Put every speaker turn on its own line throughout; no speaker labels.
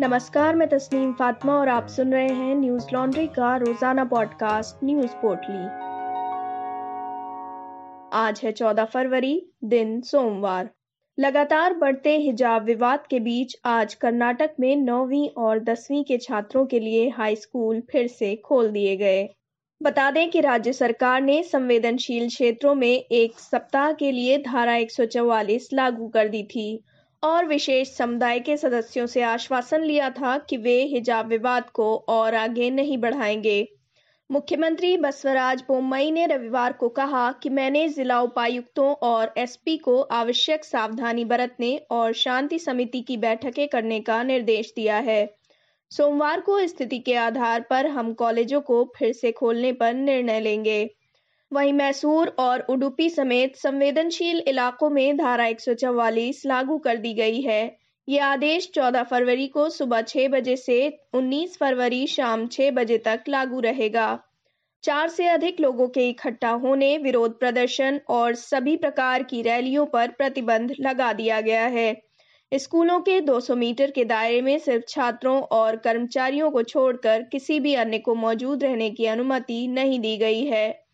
नमस्कार, मैं तस्नीम फातिमा और आप सुन रहे हैं न्यूज़ लॉन्ड्री का रोज़ाना पॉडकास्ट न्यूज़ पोर्टली। आज है 14 फरवरी, दिन सोमवार। लगातार बढ़ते हिजाब विवाद के बीच आज कर्नाटक में नौवीं और दसवीं के छात्रों के लिए हाई स्कूल फिर से खोल दिए गए। बता दें कि राज्य सरकार ने संवेदनशील क्षेत्रों में एक सप्ताह के लिए धारा 144 लागू कर दी थी। और विशेष समुदाय के सदस्यों से आश्वासन लिया था कि वे हिजाब विवाद को और आगे नहीं बढ़ाएँगे। मुख्यमंत्री बसवराज बोम्मई ने रविवार को कहा कि मैंने जिला उपायुक्तों और एसपी को आवश्यक सावधानी बरतने और शांति समिति की बैठकें करने का निर्देश दिया है। सोमवार को स्थिति के आधार पर हम कॉलेजों को फिर से खोलने पर निर्णय लेंगे। वहीं मैसूर और उडुपी समेत संवेदनशील इलाकों में धारा 144 लागू कर दी गई है। ये आदेश 14 फरवरी को सुबह 6 बजे से 19 फरवरी शाम 6 बजे तक लागू रहेगा। चार से अधिक लोगों के इकट्ठा होने, विरोध प्रदर्शन और सभी प्रकार की रैलियों पर प्रतिबंध लगा दिया गया है। स्कूलों के 200 मीटर के दायरे में सिर्फ़ छात्रों और कर्मचारियों को छोड़कर किसी भी अन्य को मौजूद रहने की अनुमति नहीं दी गई है।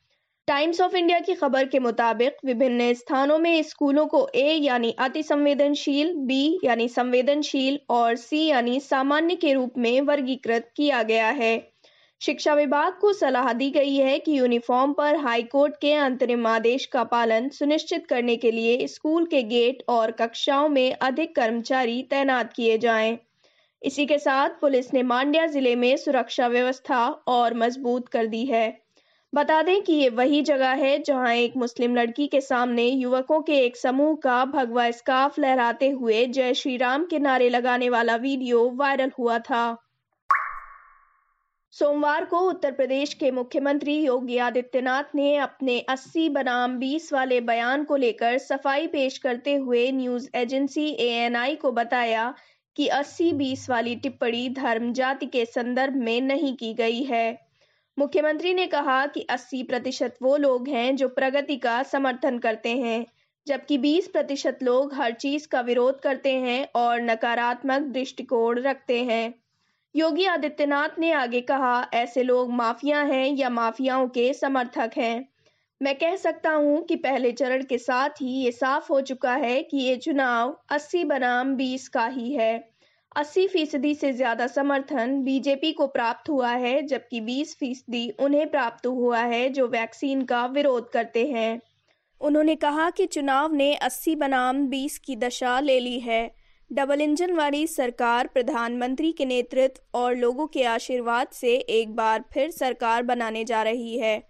टाइम्स ऑफ़ इंडिया की खबर के मुताबिक विभिन्न स्थानों में स्कूलों को ए यानी अति संवेदनशील बी यानी संवेदनशील और सी यानी सामान्य के रूप में वर्गीकृत किया गया है शिक्षा विभाग को सलाह दी गई है कि यूनिफॉर्म पर हाईकोर्ट के अंतरिम आदेश का पालन सुनिश्चित करने के लिए स्कूल के गेट और कक्षाओं में अधिक कर्मचारी तैनात किए जाएँ। इसी के साथ पुलिस ने मांड्या ज़िले में सुरक्षा व्यवस्था और मज़बूत कर दी है बता दें कि ये वही जगह है जहाँ एक मुस्लिम लड़की के सामने युवकों के एक समूह का भगवा स्काफ लहराते हुए जय श्री राम के नारे लगाने वाला वीडियो वायरल हुआ था। सोमवार को उत्तर प्रदेश के मुख्यमंत्री योगी आदित्यनाथ ने अपने 80 बनाम 20 वाले बयान को लेकर सफ़ाई पेश करते हुए न्यूज़ एजेंसी एएनआई को बताया कि 80-20 वाली टिप्पणी धर्म जाति के संदर्भ में नहीं की गई है। मुख्यमंत्री ने कहा कि 80 प्रतिशत वो लोग हैं जो प्रगति का समर्थन करते हैं, जबकि 20 प्रतिशत लोग हर चीज़ का विरोध करते हैं और नकारात्मक दृष्टिकोण रखते हैं। योगी आदित्यनाथ ने आगे कहा, ऐसे लोग माफिया हैं या माफियाओं के समर्थक हैं। मैं कह सकता हूँ कि पहले चरण के साथ ही ये साफ़ हो चुका है कि ये चुनाव 80 बनाम 20 का ही है। 80 फ़ीसदी से ज़्यादा समर्थन बीजेपी को प्राप्त हुआ है, जबकि 20 फ़ीसदी उन्हें प्राप्त हुआ है जो वैक्सीन का विरोध करते हैं। उन्होंने कहा कि चुनाव ने 80 बनाम 20 की दशा ले ली है। डबल इंजन वाली सरकार प्रधानमंत्री के नेतृत्व और लोगों के आशीर्वाद से एक बार फिर सरकार बनाने जा रही है।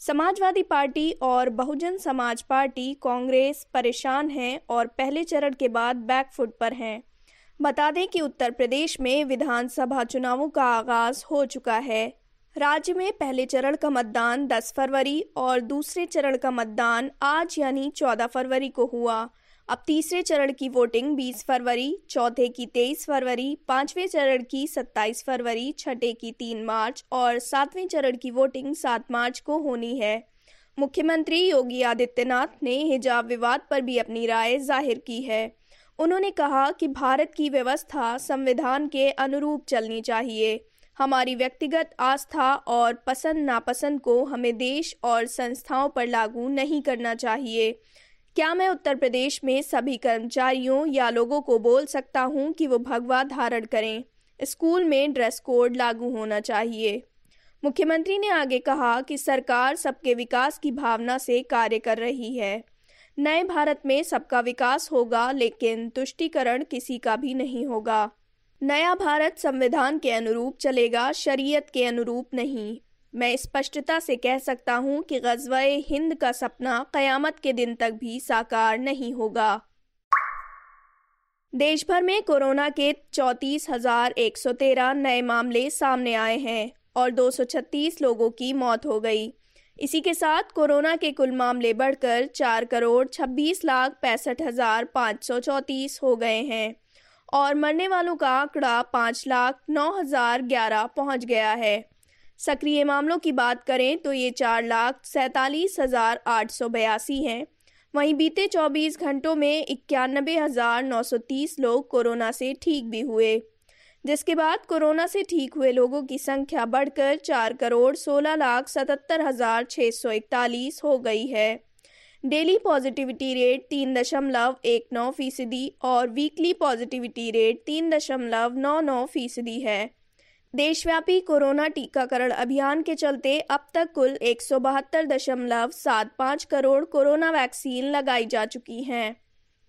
समाजवादी पार्टी और बहुजन समाज पार्टी कांग्रेस परेशान हैं और पहले चरण के बाद बैकफुट पर हैं। बता दें कि उत्तर प्रदेश में विधानसभा चुनावों का आगाज़ हो चुका है। राज्य में पहले चरण का मतदान 10 फरवरी और दूसरे चरण का मतदान आज यानी 14 फरवरी को हुआ। अब तीसरे चरण की वोटिंग 20 फरवरी, चौथे की 23 फरवरी, पाँचवें चरण की 27 फरवरी, छठे की 3 मार्च और सातवें चरण की वोटिंग 7 मार्च को होनी है। मुख्यमंत्री योगी आदित्यनाथ ने हिजाब विवाद पर भी अपनी राय ज़ाहिर की है। उन्होंने कहा कि भारत की व्यवस्था संविधान के अनुरूप चलनी चाहिए। हमारी व्यक्तिगत आस्था और पसंद नापसंद को हमें देश और संस्थाओं पर लागू नहीं करना चाहिए। क्या मैं उत्तर प्रदेश में सभी कर्मचारियों या लोगों को बोल सकता हूँ कि वो भगवा धारण करें? स्कूल में ड्रेस कोड लागू होना चाहिए। मुख्यमंत्री ने आगे कहा कि सरकार सबके विकास की भावना से कार्य कर रही है। नए भारत में सबका विकास होगा, लेकिन तुष्टिकरण किसी का भी नहीं होगा। नया भारत संविधान के अनुरूप चलेगा, शरीयत के अनुरूप नहीं। मैं स्पष्टता से कह सकता हूँ कि गजवाए हिंद का सपना कयामत के दिन तक भी साकार नहीं होगा। देश भर में कोरोना के चौंतीस हज़ार एक सौ तेरह नए मामले सामने आए हैं और 236 लोगों की मौत हो गई। इसी के साथ कोरोना के कुल मामले बढ़कर चार करोड़ छब्बीस लाख पैंसठ हज़ार पाँच सौ चौंतीस हो गए हैं और मरने वालों का आंकड़ा पाँच लाख नौ हज़ार ग्यारह पहुँच गया है। सक्रिय मामलों की बात करें तो ये चार लाख सैतालीस हज़ार आठ सौ बयासी हैं। वहीं बीते 24 घंटों में इक्यानबे हज़ार नौ सौ तीस लोग कोरोना से ठीक भी हुए। जिसके बाद कोरोना से ठीक हुए लोगों की संख्या बढ़कर चार करोड़ सोलह लाख सतहत्तर हज़ार छः सौ इकतालीस हो गई है। डेली पॉजिटिविटी रेट तीन दशमलव एक नौ फ़ीसदी और वीकली पॉजिटिविटी रेट तीन दशमलव नौ नौ फ़ीसदी है। देशव्यापी कोरोना टीकाकरण अभियान के चलते अब तक कुल एक सौ बहत्तर दशमलव सात पाँच करोड़ कोरोना वैक्सीन लगाई जा चुकी हैं।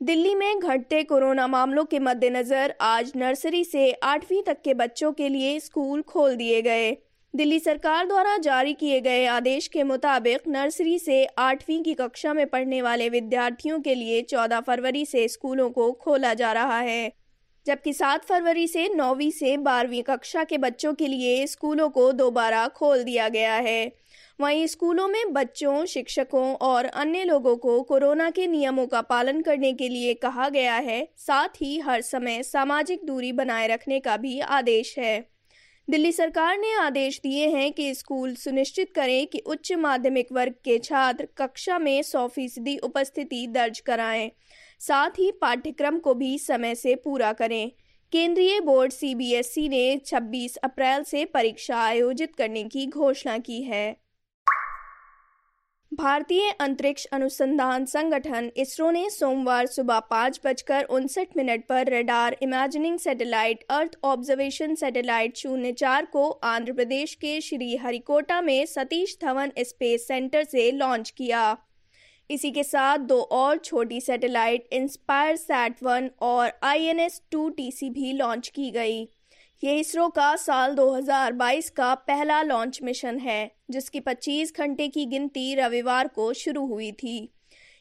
दिल्ली में घटते कोरोना मामलों के मद्देनजर आज नर्सरी से आठवीं तक के बच्चों के लिए स्कूल खोल दिए गए। दिल्ली सरकार द्वारा जारी किए गए आदेश के मुताबिक नर्सरी से आठवीं की कक्षा में पढ़ने वाले विद्यार्थियों के लिए 14 फरवरी से स्कूलों को खोला जा रहा है, जबकि 7 फरवरी से नौवीं से बारहवीं कक्षा के बच्चों के लिए स्कूलों को दोबारा खोल दिया गया है। वहीं स्कूलों में बच्चों, शिक्षकों और अन्य लोगों को कोरोना के नियमों का पालन करने के लिए कहा गया है, साथ ही हर समय सामाजिक दूरी बनाए रखने का भी आदेश है। दिल्ली सरकार ने आदेश दिए हैं कि स्कूल सुनिश्चित करें कि उच्च माध्यमिक वर्ग के छात्र कक्षा में सौ फ़ीसदी उपस्थिति दर्ज कराएँ, साथ ही पाठ्यक्रम को भी समय से पूरा करें। केंद्रीय बोर्ड सीबीएसई ने 26 अप्रैल से परीक्षा आयोजित करने की घोषणा की है। भारतीय अंतरिक्ष अनुसंधान संगठन इसरो ने सोमवार सुबह पाँच बजकर उनसठ मिनट पर radar imagining satellite, earth observation satellite शून्य चार को आंध्र प्रदेश के श्री हरिकोटा में सतीश धवन स्पेस सेंटर से लॉन्च किया। इसी के साथ दो और छोटी सैटेलाइट, इंस्पायर सैट वन और I N S two T C भी लॉन्च की गई। ये इसरो का साल 2022 का पहला लॉन्च मिशन है, जिसकी 25 घंटे की गिनती रविवार को शुरू हुई थी।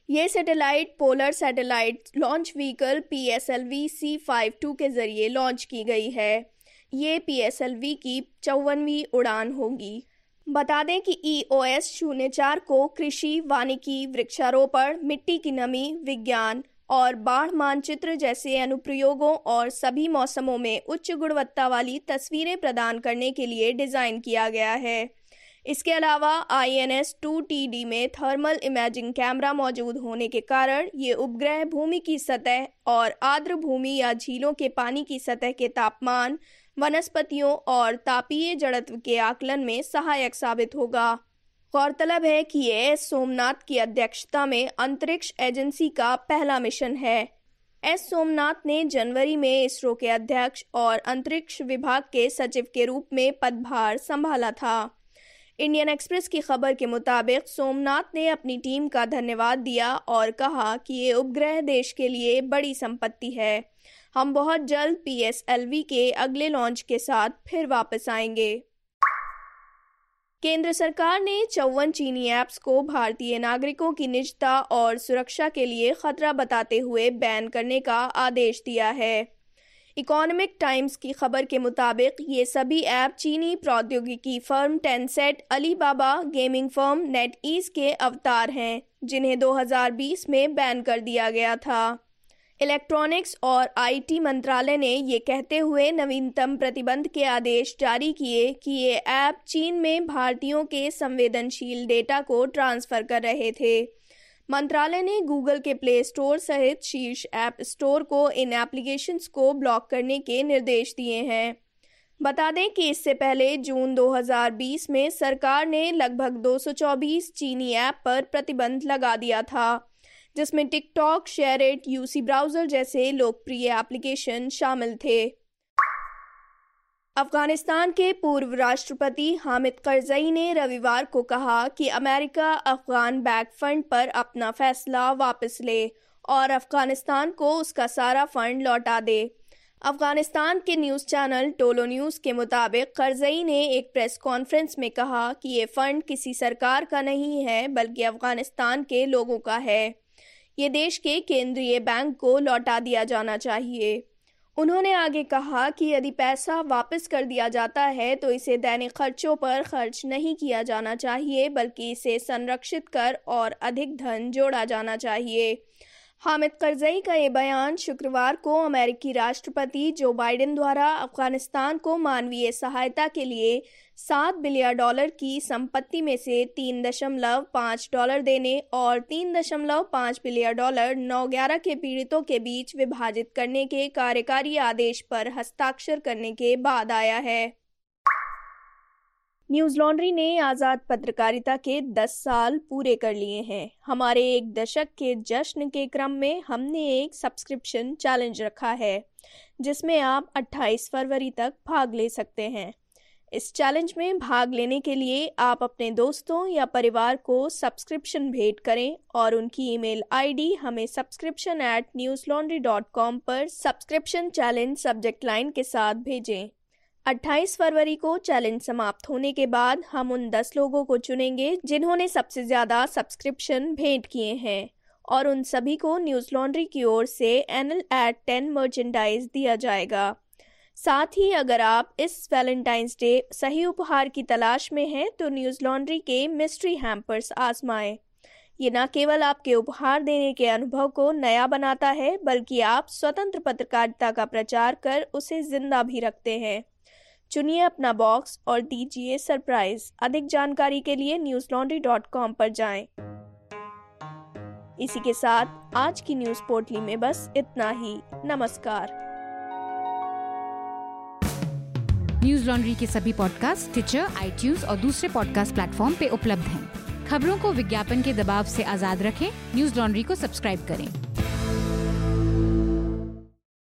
ये satellite polar satellite launch vehicle P S L V C five two के ज़रिए लॉन्च की गई है। ये पी एस एल वी की चौवनवीं उड़ान होगी। बता दें कि ई ओ एस शून्य चार को कृषि, वानिकी, वृक्षारोपण, मिट्टी की नमी, विज्ञान और बाढ़ मानचित्र जैसे अनुप्रयोगों और सभी मौसमों में उच्च गुणवत्ता वाली तस्वीरें प्रदान करने के लिए डिज़ाइन किया गया है। इसके अलावा I N S two T D में थर्मल इमेजिंग कैमरा मौजूद होने के कारण ये उपग्रह भूमि की सतह और आर्द्र भूमि या झीलों के पानी की सतह के तापमान, वनस्पतियों और तापीय जड़त्व के आकलन में सहायक साबित होगा। गौरतलब है कि ये एस सोमनाथ की अध्यक्षता में अंतरिक्ष एजेंसी का पहला मिशन है। एस सोमनाथ ने जनवरी में इसरो के अध्यक्ष और अंतरिक्ष विभाग के सचिव के रूप में पदभार संभाला था। इंडियन एक्सप्रेस की खबर के मुताबिक सोमनाथ ने अपनी टीम का धन्यवाद दिया और कहा कि ये उपग्रह देश के लिए बड़ी संपत्ति है। हम बहुत जल्द पीएसएलवी के अगले लॉन्च के साथ फिर वापस आएँगे। केंद्र सरकार ने चौवन चीनी ऐप्स को भारतीय नागरिकों की निजता और सुरक्षा के लिए खतरा बताते हुए बैन करने का आदेश दिया है। इकोनॉमिक टाइम्स की खबर के मुताबिक ये सभी ऐप चीनी प्रौद्योगिकी firm Tencent, Alibaba gaming firm NetEase के अवतार हैं, जिन्हें 2020 में बैन कर दिया गया था। इलेक्ट्रॉनिक्स और आईटी मंत्रालय ने ये कहते हुए नवीनतम प्रतिबंध के आदेश जारी किए कि ये ऐप चीन में भारतीयों के संवेदनशील डेटा को ट्रांसफ़र कर रहे थे। मंत्रालय ने गूगल के प्ले स्टोर सहित शीर्ष ऐप स्टोर को इन एप्लीकेशंस को ब्लॉक करने के निर्देश दिए हैं। बता दें कि इससे पहले जून 2020 में सरकार ने लगभग 224 चीनी ऐप पर प्रतिबंध लगा दिया था। जिसमें टिकटॉक शेयरेट यूसी ब्राउज़र जैसे लोकप्रिय एप्लीकेशन शामिल थे। अफ़गानिस्तान के पूर्व राष्ट्रपति हामिद करजई ने रविवार को कहा कि अमेरिका अफगान बैक फंड पर अपना फैसला वापस ले और अफ़गानिस्तान को उसका सारा फंड लौटा दे। अफ़गानिस्तान के न्यूज़ चैनल टोलो न्यूज़ के मुताबिक करजई ने एक प्रेस कॉन्फ्रेंस में कहा कि ये फंड किसी सरकार का नहीं है, बल्कि अफ़गानिस्तान के लोगों का है। ये देश के केंद्रीय बैंक को लौटा दिया जाना चाहिए। उन्होंने आगे कहा कि यदि पैसा वापस कर दिया जाता है तो इसे दैनिक खर्चों पर खर्च नहीं किया जाना चाहिए, बल्कि इसे संरक्षित कर और अधिक धन जोड़ा जाना चाहिए। हामिद करजई का ये बयान शुक्रवार को अमेरिकी राष्ट्रपति जो बाइडेन द्वारा अफ़गानिस्तान को मानवीय सहायता के लिए सात बिलियन डॉलर की संपत्ति में से तीन दशमलव पाँच डॉलर देने और तीन दशमलव पाँच बिलियन डॉलर नौ ग्यारह के पीड़ितों के बीच विभाजित करने के कार्यकारी आदेश पर हस्ताक्षर करने के बाद आया है। न्यूज़ लॉन्ड्री ने आज़ाद पत्रकारिता के 10 साल पूरे कर लिए हैं। हमारे एक दशक के जश्न के क्रम में हमने एक सब्सक्रिप्शन चैलेंज रखा है, जिसमें आप 28 फरवरी तक भाग ले सकते हैं। इस चैलेंज में भाग लेने के लिए आप अपने दोस्तों या परिवार को सब्सक्रिप्शन भेंट करें और उनकी ईमेल आईडी हमें subscription at Newslaundry dot com पर सब्सक्रिप्शन चैलेंज सब्जेक्ट लाइन के साथ भेजें। 28 फरवरी को चैलेंज समाप्त होने के बाद हम उन 10 लोगों को चुनेंगे जिन्होंने सबसे ज़्यादा सब्सक्रिप्शन भेंट किए हैं और उन सभी को न्यूज़ लॉन्ड्री की ओर से एनएल एट टेन मर्चेंडाइज दिया जाएगा। साथ ही अगर आप इस वैलेंटाइंस डे सही उपहार की तलाश में हैं तो न्यूज़ लॉन्ड्री के मिस्ट्री हैम्पर्स आजमाएँ। ये न केवल आपके उपहार देने के अनुभव को नया बनाता है, बल्कि आप स्वतंत्र पत्रकारिता का प्रचार कर उसे ज़िंदा भी रखते हैं। चुनिए अपना बॉक्स और दीजिए सरप्राइज़ अधिक जानकारी के लिए न्यूज़ लॉन्ड्री डॉट कॉम पर जाए। इसी के साथ आज की न्यूज़ पोर्टली में बस इतना ही। नमस्कार।
न्यूज़ लॉन्ड्री के सभी पॉडकास्ट ट्विटर आई और दूसरे पॉडकास्ट प्लेटफॉर्म पे उपलब्ध हैं। खबरों को विज्ञापन के दबाव से आज़ाद रखें। न्यूज़ लॉन्ड्री को सब्सक्राइब करें।